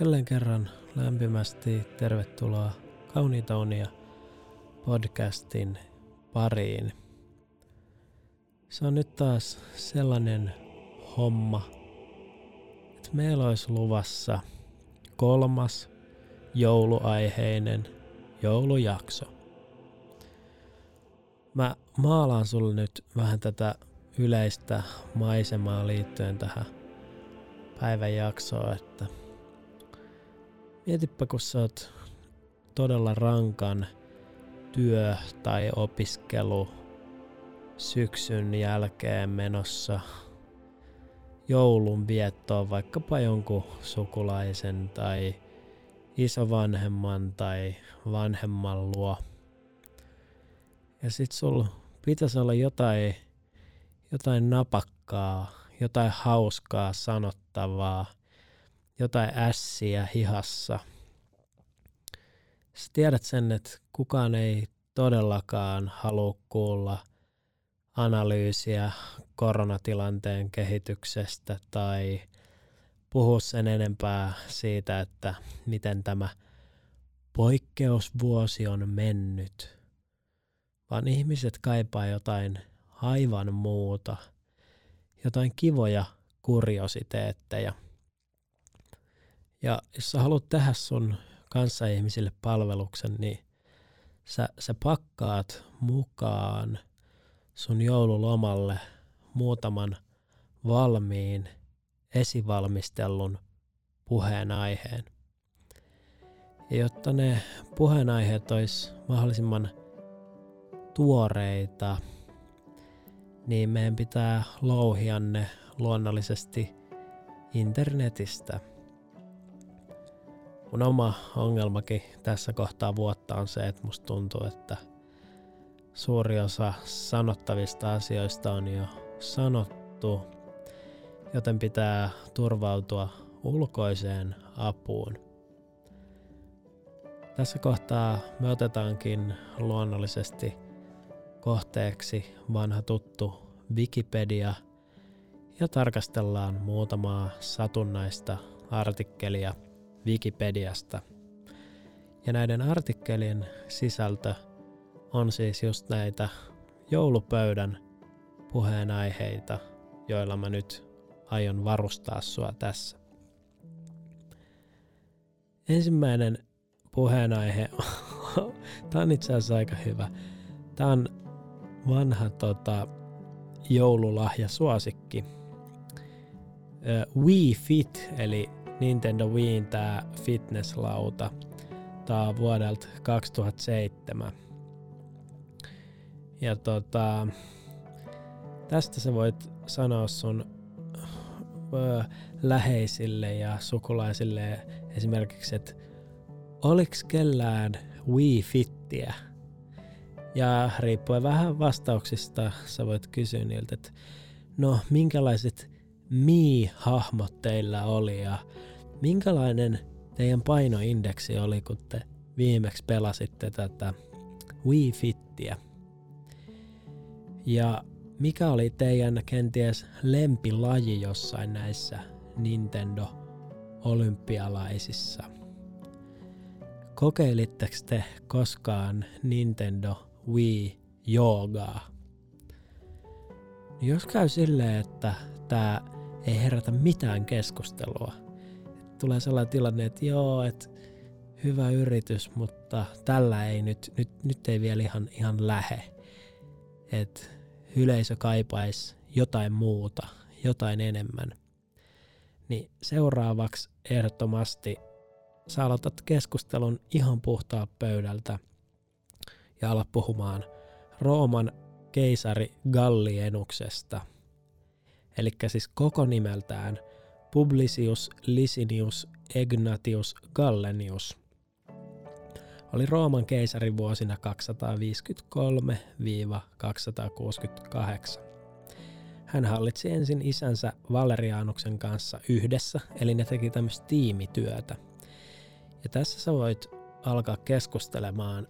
Jälleen kerran lämpimästi tervetuloa Kauniita unia podcastin pariin. Se on nyt taas sellainen homma, että meillä olisi luvassa kolmas jouluaiheinen joulujakso. Mä maalaan sulle nyt vähän tätä yleistä maisemaa liittyen tähän päivän jaksoon, että mietipä kun sä oot todella rankan työ- tai opiskelu syksyn jälkeen menossa joulun viettoon vaikkapa jonkun sukulaisen tai isovanhemman tai vanhemman luo. Ja sit sul pitäisi olla jotain, jotain napakkaa, jotain hauskaa sanottavaa, jotain ässiä hihassa. Sä tiedät sen, että kukaan ei todellakaan halua kuulla analyysiä koronatilanteen kehityksestä tai puhua sen enempää siitä, että miten tämä poikkeusvuosi on mennyt, vaan ihmiset kaipaa jotain aivan muuta, jotain kivoja kuriositeetteja. Ja jos sä haluat tehdä sun kanssa ihmisille palveluksen, niin sä, sä pakkaat mukaan sun joululomalle muutaman valmiin esivalmistellun puheenaiheen. Ja jotta ne puheenaiheet olisi mahdollisimman tuoreita, niin meidän pitää louhia ne luonnollisesti internetistä. Mun oma ongelmakin tässä kohtaa vuotta on se, että musta tuntuu, että suuri osa sanottavista asioista on jo sanottu joten pitää turvautua ulkoiseen apuun. Tässä kohtaa me otetaankin luonnollisesti kohteeksi vanha tuttu Wikipedia ja tarkastellaan muutamaa satunnaista artikkelia Wikipediasta. Ja näiden artikkelien sisältö on siis just näitä joulupöydän puheenaiheita, joilla mä nyt aion varustaa sua tässä. Ensimmäinen puheenaihe, tämä on itse asiassa aika hyvä. Tämä on vanha tota, joululahja suosikki. Wii Fit, eli Nintendo Wiiin tämä fitnesslauta. Tämä on vuodelta 2007. Ja tota, tästä sä voit sanoa sun läheisille ja sukulaisille esimerkiksi, että oliks kellään Wii Fittiä? Ja riippuen vähän vastauksista, sä voit kysyä niiltä, että no minkälaiset Mi-hahmot teillä oli ja minkälainen teidän painoindeksi oli, kun te viimeksi pelasitte tätä Wii Fittiä. Ja mikä oli teidän kenties lempilaji jossain näissä Nintendo olympialaisissa? Kokeilitteko te koskaan Nintendo Wii Yogaa? Jos käy silleen, että tämä ei herätä mitään keskustelua, tulee sellainen tilanne, että joo, että hyvä yritys, mutta tällä ei nyt, nyt, nyt ei vielä ihan, ihan lähe. Että yleisö kaipaisi jotain muuta, jotain enemmän, niin seuraavaksi ehdottomasti sä aloitat keskustelun ihan puhtaa pöydältä ja alat puhumaan Rooman keisari Gallienuksesta. Eli siis koko nimeltään Publicius Licinius Egnatius Gallenius – oli Rooman keisari vuosina 253-268. Hän hallitsi ensin isänsä Valerianuksen kanssa yhdessä, eli ne teki tämmöistä tiimityötä. Ja tässä sä voit alkaa keskustelemaan,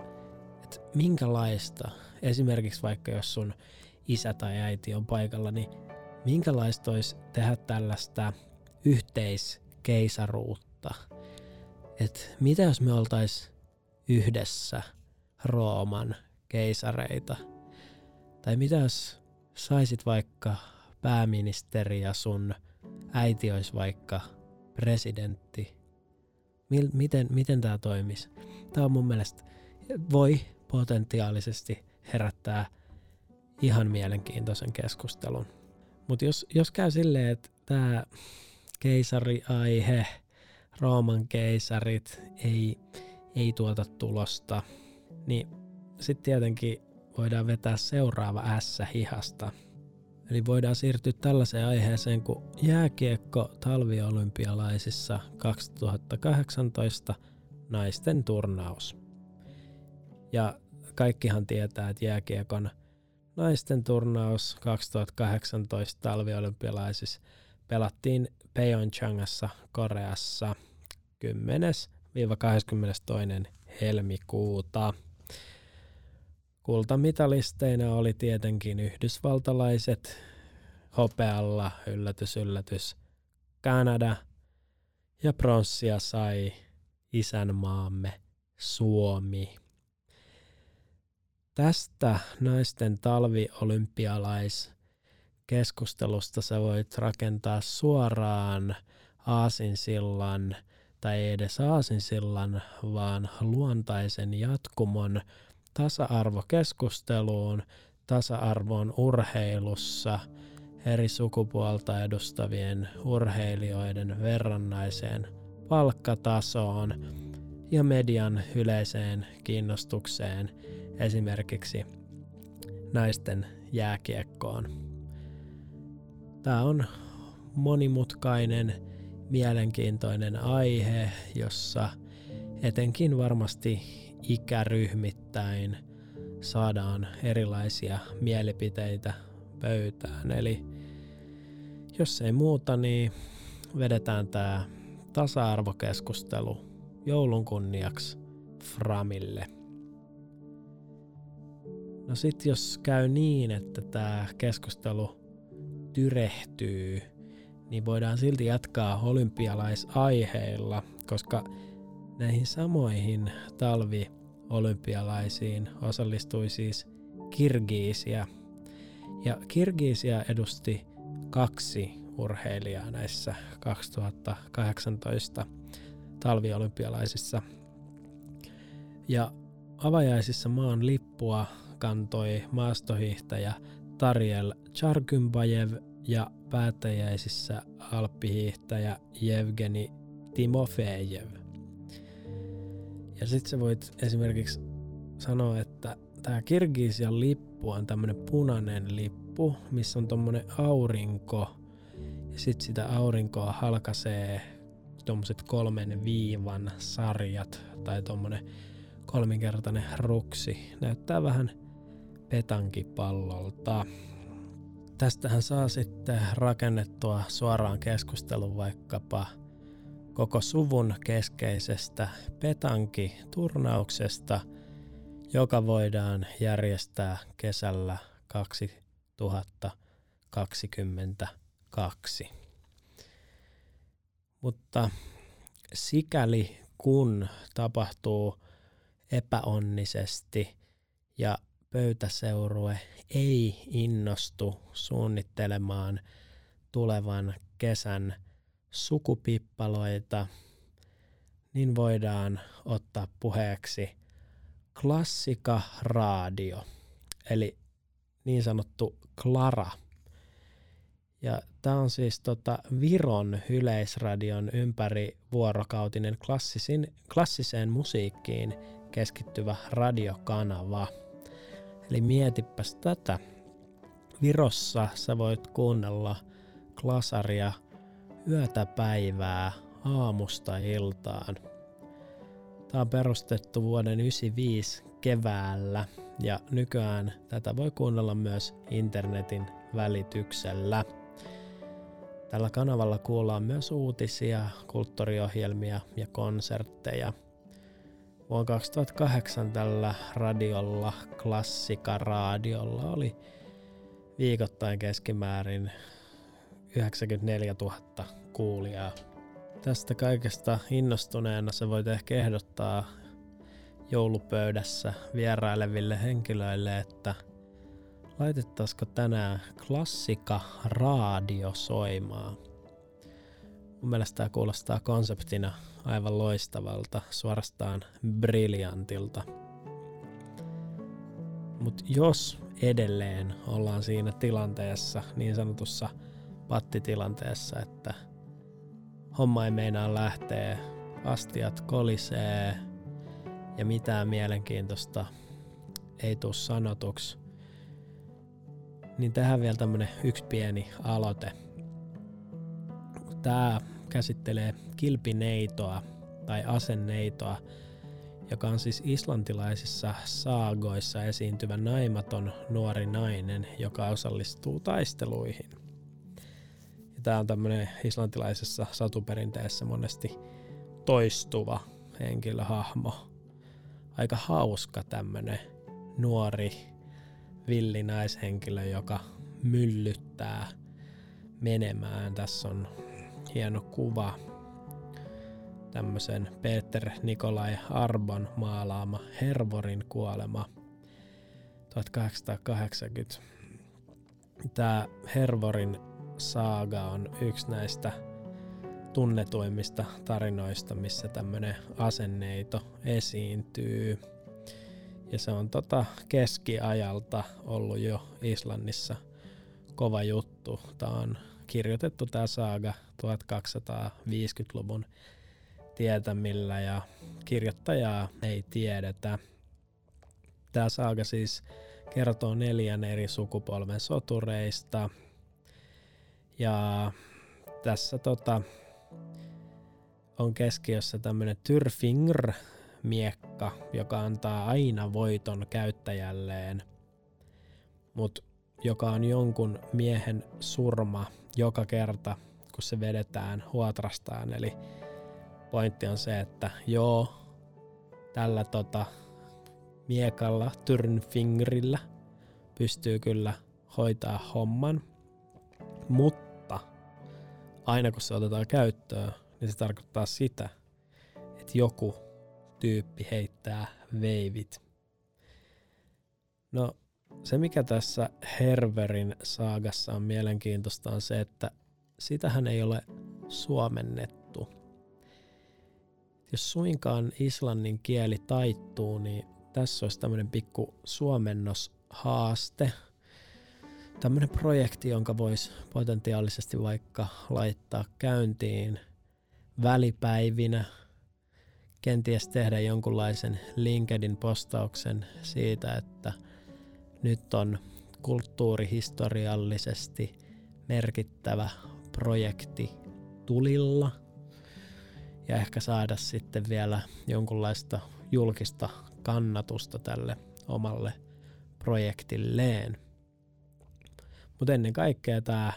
että minkälaista, esimerkiksi vaikka jos sun isä tai äiti on paikalla, niin minkälaista olisi tehdä tällaista yhteiskeisaruutta, että mitä jos me oltais yhdessä Rooman keisareita? Tai mitä jos saisit vaikka pääministeri ja sun äiti olisi vaikka presidentti? Miten, miten tämä toimisi? Tämä on mun mielestä, voi potentiaalisesti herättää ihan mielenkiintoisen keskustelun. Mutta jos, jos käy silleen, että tämä keisariaihe, Rooman keisarit ei, ei tuota tulosta, niin sitten tietenkin voidaan vetää seuraava S hihasta. Eli voidaan siirtyä tällaiseen aiheeseen kuin jääkiekko talviolympialaisissa 2018 naisten turnaus. Ja kaikkihan tietää, että jääkiekon naisten turnaus 2018 talviolympialaisissa pelattiin Pyeongchangassa Koreassa 10-22. helmikuuta. Kultamitalisteina oli tietenkin yhdysvaltalaiset, hopealla, yllätys, yllätys, Kanada ja pronssia sai isänmaamme Suomi. Tästä naisten talviolympialais keskustelusta sä voit rakentaa suoraan aasinsillan tai ei edes aasinsillan, vaan luontaisen jatkumon tasa-arvokeskusteluun, tasa-arvon urheilussa, eri sukupuolta edustavien urheilijoiden verrannaiseen palkkatasoon ja median yleiseen kiinnostukseen esimerkiksi naisten jääkiekkoon. Tämä on monimutkainen, mielenkiintoinen aihe, jossa etenkin varmasti ikäryhmittäin saadaan erilaisia mielipiteitä pöytään. Eli jos ei muuta, niin vedetään tämä tasa-arvokeskustelu joulun kunniaksi Framille. No sit jos käy niin, että tämä keskustelu tyrehtyy, niin voidaan silti jatkaa olympialaisaiheilla, koska näihin samoihin talviolympialaisiin osallistui siis Kirgiisia. Ja Kirgiisia edusti kaksi urheilijaa näissä 2018 talviolympialaisissa. Ja avajaisissa maan lippua kantoi maastohiihtäjä Tariel Charkymbajev ja päättäjäisissä alppihiihtäjä Jevgeni Timofejev. Ja sitten sä voit esimerkiksi sanoa, että tämä Kirgisian lippu on tämmöinen punainen lippu, missä on tommonen aurinko. Ja sitten sitä aurinkoa halkaisee tuommoiset kolmen viivan sarjat tai tuommoinen kolminkertainen ruksi. Näyttää vähän petankipallolta. Tästähän saa sitten rakennettua suoraan keskustelun vaikkapa koko suvun keskeisestä petanki-turnauksesta, joka voidaan järjestää kesällä 2022. Mutta sikäli kun tapahtuu epäonnisesti ja pöytäseurue ei innostu suunnittelemaan tulevan kesän sukupippaloita, niin voidaan ottaa puheeksi klassika radio, eli niin sanottu Klara. Ja tämä on siis tota Viron yleisradion ympäri vuorokautinen klassisin, klassiseen musiikkiin keskittyvä radiokanava – Eli mietipäs tätä. Virossa sä voit kuunnella klasaria yötä päivää aamusta iltaan. Tämä on perustettu vuoden 1995 keväällä ja nykyään tätä voi kuunnella myös internetin välityksellä. Tällä kanavalla kuullaan myös uutisia, kulttuuriohjelmia ja konsertteja – Vuonna 2008 tällä radiolla, klassikaradiolla, oli viikoittain keskimäärin 94 000 kuulijaa. Tästä kaikesta innostuneena sä voit ehkä ehdottaa joulupöydässä vieraileville henkilöille, että laitettaisiko tänään klassika raadio soimaan. Mun mielestä tämä kuulostaa konseptina aivan loistavalta, suorastaan briljantilta. Mutta jos edelleen ollaan siinä tilanteessa, niin sanotussa pattitilanteessa, että homma ei meinaa lähteä, astiat kolisee ja mitään mielenkiintoista ei tuu sanotuksi, niin tähän vielä tämmönen yksi pieni aloite. Tää käsittelee kilpineitoa tai asenneitoa, joka on siis islantilaisissa saagoissa esiintyvä naimaton nuori nainen, joka osallistuu taisteluihin. Tämä on tämmöinen islantilaisessa satuperinteessä monesti toistuva henkilöhahmo. Aika hauska tämmöinen nuori villi naishenkilö, joka myllyttää menemään. Tässä on hieno kuva tämmöisen Peter Nikolai Arbon maalaama Hervorin kuolema 1880. Tämä Hervorin saaga on yksi näistä tunnetuimmista tarinoista, missä tämmöinen asenneito esiintyy. Ja se on tota keskiajalta ollut jo Islannissa kova juttu. Tämä on kirjoitettu tämä saaga 1250-luvun tietämillä ja kirjoittajaa ei tiedetä. Tämä saaga siis kertoo neljän eri sukupolven sotureista ja tässä tota, on keskiössä tämmöinen Tyrfingr miekka, joka antaa aina voiton käyttäjälleen, mutta joka on jonkun miehen surma joka kerta, kun se vedetään huotrastaan. Eli pointti on se, että joo, tällä tota, miekalla, Tyrnfingrillä, pystyy kyllä hoitaa homman, mutta aina kun se otetaan käyttöön, niin se tarkoittaa sitä, että joku tyyppi heittää veivit. No, se mikä tässä Herverin saagassa on mielenkiintoista on se, että sitähän ei ole suomennettu. Jos suinkaan islannin kieli taittuu, niin tässä olisi tämmöinen pikku suomennoshaaste. Tämmöinen projekti, jonka voisi potentiaalisesti vaikka laittaa käyntiin välipäivinä, kenties tehdä jonkunlaisen LinkedIn-postauksen siitä, että – nyt on kulttuurihistoriallisesti merkittävä projekti tulilla ja ehkä saada sitten vielä jonkunlaista julkista kannatusta tälle omalle projektilleen. Mutta ennen kaikkea tämä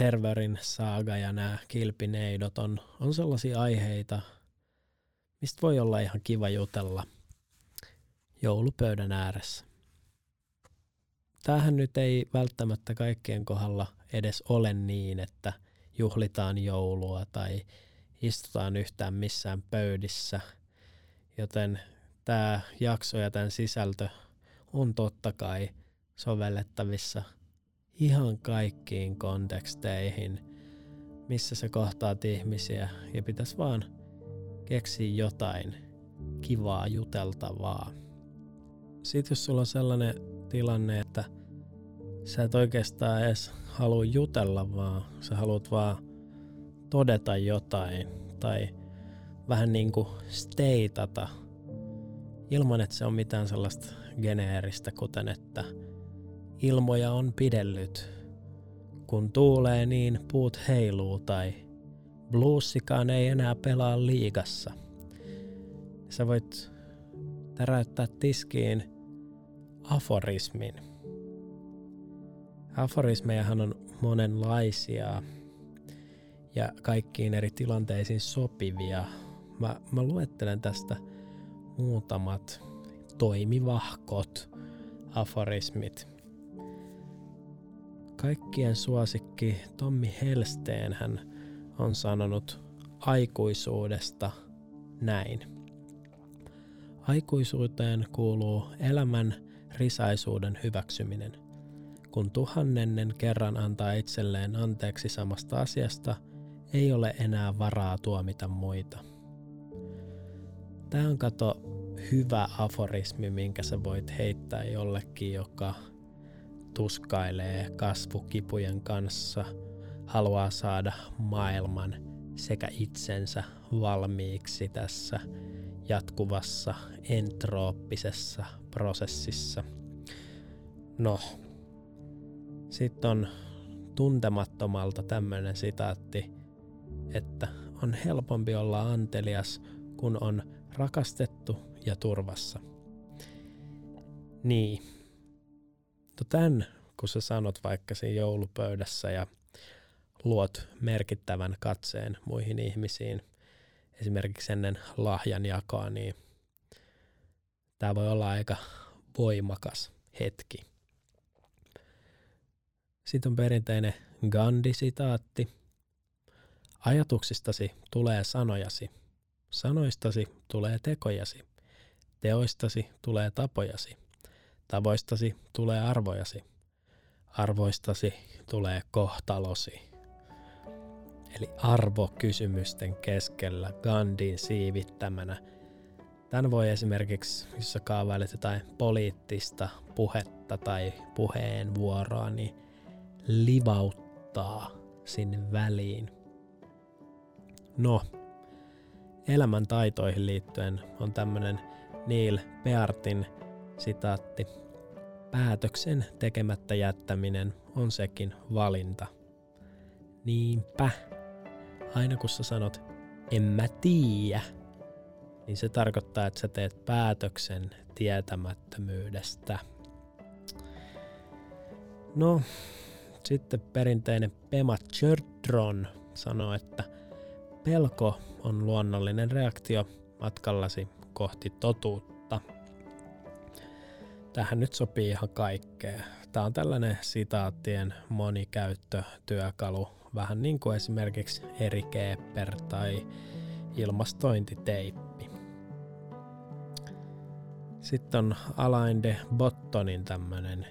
Herverin saaga ja nämä kilpineidot on, on sellaisia aiheita, mistä voi olla ihan kiva jutella joulupöydän ääressä tämähän nyt ei välttämättä kaikkien kohdalla edes ole niin, että juhlitaan joulua tai istutaan yhtään missään pöydissä, joten tämä jakso ja tämän sisältö on totta kai sovellettavissa ihan kaikkiin konteksteihin, missä sä kohtaat ihmisiä ja pitäisi vaan keksiä jotain kivaa juteltavaa. Sitten jos sulla on sellainen tilanne, että sä et oikeastaan edes halua jutella, vaan sä haluat vaan todeta jotain tai vähän niin kuin steitata ilman, että se on mitään sellaista geneeristä, kuten että ilmoja on pidellyt. Kun tuulee, niin puut heiluu tai bluesikaan ei enää pelaa liigassa. Sä voit täräyttää tiskiin aforismin – Aforismejahan on monenlaisia ja kaikkiin eri tilanteisiin sopivia. Mä, mä luettelen tästä muutamat toimivahkot aforismit. Kaikkien suosikki Tommi Helsteen hän on sanonut aikuisuudesta näin. Aikuisuuteen kuuluu elämän risaisuuden hyväksyminen. Kun tuhannennen kerran antaa itselleen anteeksi samasta asiasta, ei ole enää varaa tuomita muita. Tämä on kato hyvä aforismi, minkä sä voit heittää jollekin, joka tuskailee kasvukipujen kanssa, haluaa saada maailman sekä itsensä valmiiksi tässä jatkuvassa entrooppisessa prosessissa. No, sitten on tuntemattomalta tämmöinen sitaatti, että on helpompi olla antelias, kun on rakastettu ja turvassa. Niin. No tämän, kun sä sanot vaikka siinä joulupöydässä ja luot merkittävän katseen muihin ihmisiin, esimerkiksi ennen lahjanjakoa, niin tämä voi olla aika voimakas hetki. Sitten on perinteinen Gandhi-sitaatti. Ajatuksistasi tulee sanojasi, sanoistasi tulee tekojasi, teoistasi tulee tapojasi, tavoistasi tulee arvojasi, arvoistasi tulee kohtalosi. Eli arvokysymysten keskellä Gandhin siivittämänä. Tämän voi esimerkiksi, jos sä kaavailet jotain poliittista puhetta tai puheenvuoroa, niin livauttaa sinne väliin. No, elämän taitoihin liittyen on tämmönen Neil Peartin sitaatti. Päätöksen tekemättä jättäminen on sekin valinta. Niinpä aina kun sä sanot, en mä tiedä, niin se tarkoittaa, että sä teet päätöksen tietämättömyydestä. No, sitten perinteinen Pema Chördron sanoo, että pelko on luonnollinen reaktio matkallasi kohti totuutta. Tähän nyt sopii ihan kaikkea. Tämä on tällainen sitaattien monikäyttötyökalu vähän niin kuin esimerkiksi eri keepper tai ilmastointiteippi. Sitten on Alain de Bottonin tämmöinen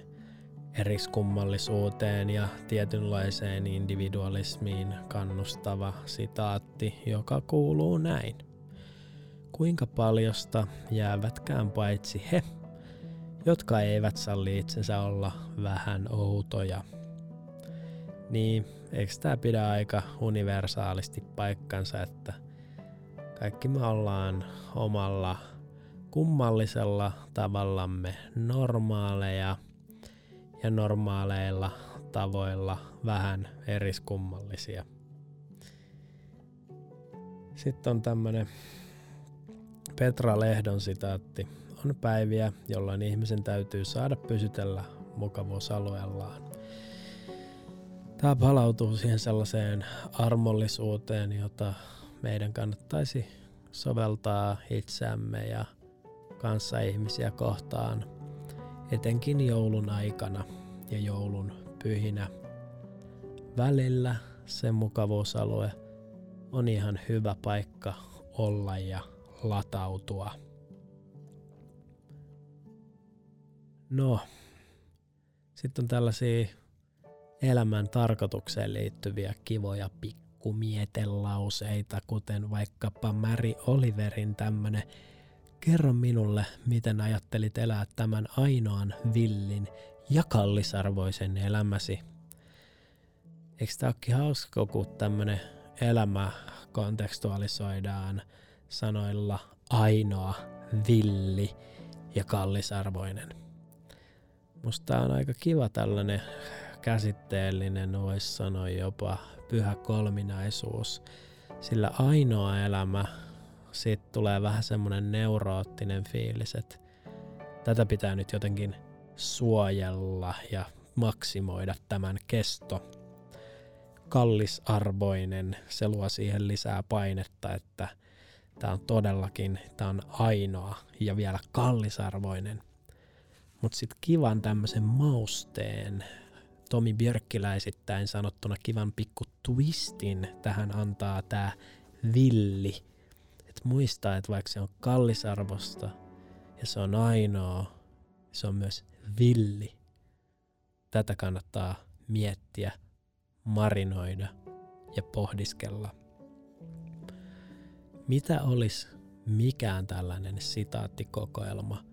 eriskummallisuuteen ja tietynlaiseen individualismiin kannustava sitaatti, joka kuuluu näin. Kuinka paljosta jäävätkään paitsi he, jotka eivät salli itsensä olla vähän outoja – niin, eikö tämä pidä aika universaalisti paikkansa, että kaikki me ollaan omalla kummallisella tavallamme normaaleja ja normaaleilla tavoilla vähän eriskummallisia. Sitten on tämmönen Petra Lehdon sitaatti. On päiviä, jolloin ihmisen täytyy saada pysytellä mukavuusalueellaan. Tämä palautuu siihen sellaiseen armollisuuteen, jota meidän kannattaisi soveltaa itseämme ja kanssa ihmisiä kohtaan, etenkin joulun aikana ja joulun pyhinä. Välillä se mukavuusalue on ihan hyvä paikka olla ja latautua. No, sitten on tällaisia elämän tarkoitukseen liittyviä kivoja pikkumietelauseita, kuten vaikkapa Mary Oliverin tämmönen Kerro minulle, miten ajattelit elää tämän ainoan villin ja kallisarvoisen elämäsi. Eikö tämä olekin hauska, kun tämmönen elämä kontekstualisoidaan sanoilla ainoa, villi ja kallisarvoinen. Musta on aika kiva tällainen käsitteellinen, voisi sanoa jopa pyhä kolminaisuus. Sillä ainoa elämä, siitä tulee vähän semmoinen neuroottinen fiilis, että tätä pitää nyt jotenkin suojella ja maksimoida tämän kesto. Kallisarvoinen, se luo siihen lisää painetta, että tämä on todellakin, tämä on ainoa ja vielä kallisarvoinen. Mutta sitten kivan tämmöisen mausteen Tomi Björkkiläisittäin sanottuna kivan pikku twistin tähän antaa tämä villi. Et muistaa, että vaikka se on kallisarvosta ja se on ainoa, se on myös villi. Tätä kannattaa miettiä, marinoida ja pohdiskella. Mitä olisi mikään tällainen sitaattikokoelma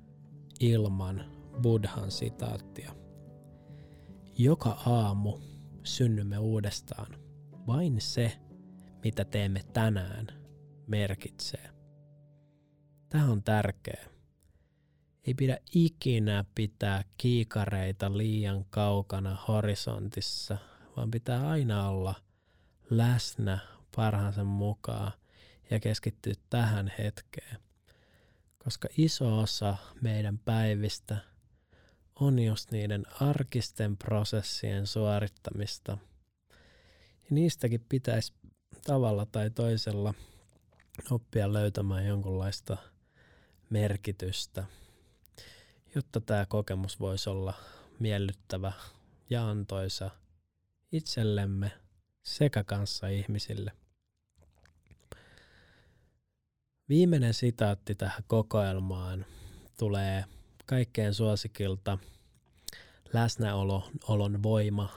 ilman Buddhan sitaattia? Joka aamu synnymme uudestaan. Vain se, mitä teemme tänään, merkitsee. Tämä on tärkeä. Ei pidä ikinä pitää kiikareita liian kaukana horisontissa, vaan pitää aina olla läsnä parhaansa mukaan ja keskittyä tähän hetkeen. Koska iso osa meidän päivistä on just niiden arkisten prosessien suorittamista. Ja niistäkin pitäisi tavalla tai toisella oppia löytämään jonkunlaista merkitystä, jotta tämä kokemus voisi olla miellyttävä ja antoisa itsellemme sekä kanssa ihmisille. Viimeinen sitaatti tähän kokoelmaan tulee kaikkeen suosikilta Läsnäolon voima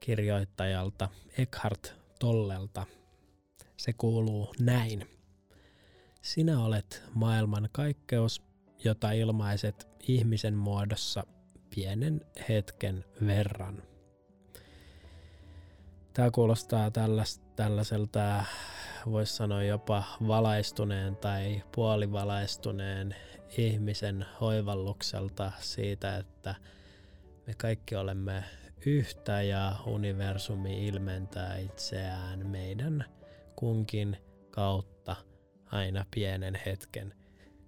kirjoittajalta Eckhart Tollelta. Se kuuluu näin. Sinä olet maailman kaikkeus, jota ilmaiset ihmisen muodossa pienen hetken verran. Tämä kuulostaa tällaiselta, voisi sanoa jopa valaistuneen tai puolivalaistuneen ihmisen hoivallukselta siitä, että me kaikki olemme yhtä ja universumi ilmentää itseään meidän kunkin kautta aina pienen hetken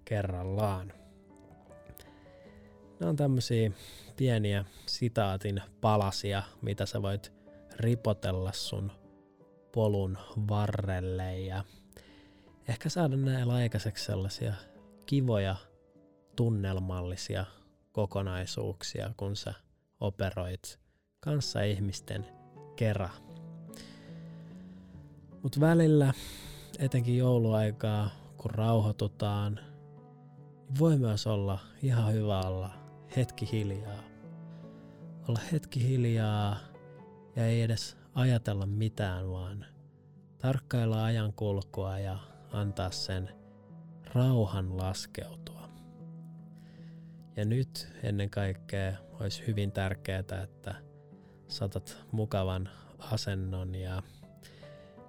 kerrallaan. Nämä on tämmöisiä pieniä sitaatin palasia, mitä sä voit ripotella sun polun varrelle ja ehkä saada näillä aikaiseksi sellaisia kivoja tunnelmallisia kokonaisuuksia, kun sä operoit kanssa ihmisten kera. Mutta välillä, etenkin jouluaikaa, kun rauhoitutaan, niin voi myös olla ihan hyvä olla hetki hiljaa. Olla hetki hiljaa ja ei edes ajatella mitään, vaan tarkkailla ajan kulkua ja antaa sen rauhan laskeutua. Ja nyt ennen kaikkea olisi hyvin tärkeää, että saatat mukavan asennon ja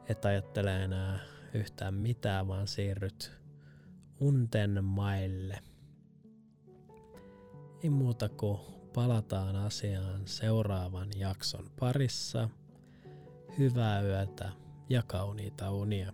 et ajattele enää yhtään mitään, vaan siirryt unten maille. Ei muuta kuin palataan asiaan seuraavan jakson parissa. Hyvää yötä ja kauniita unia.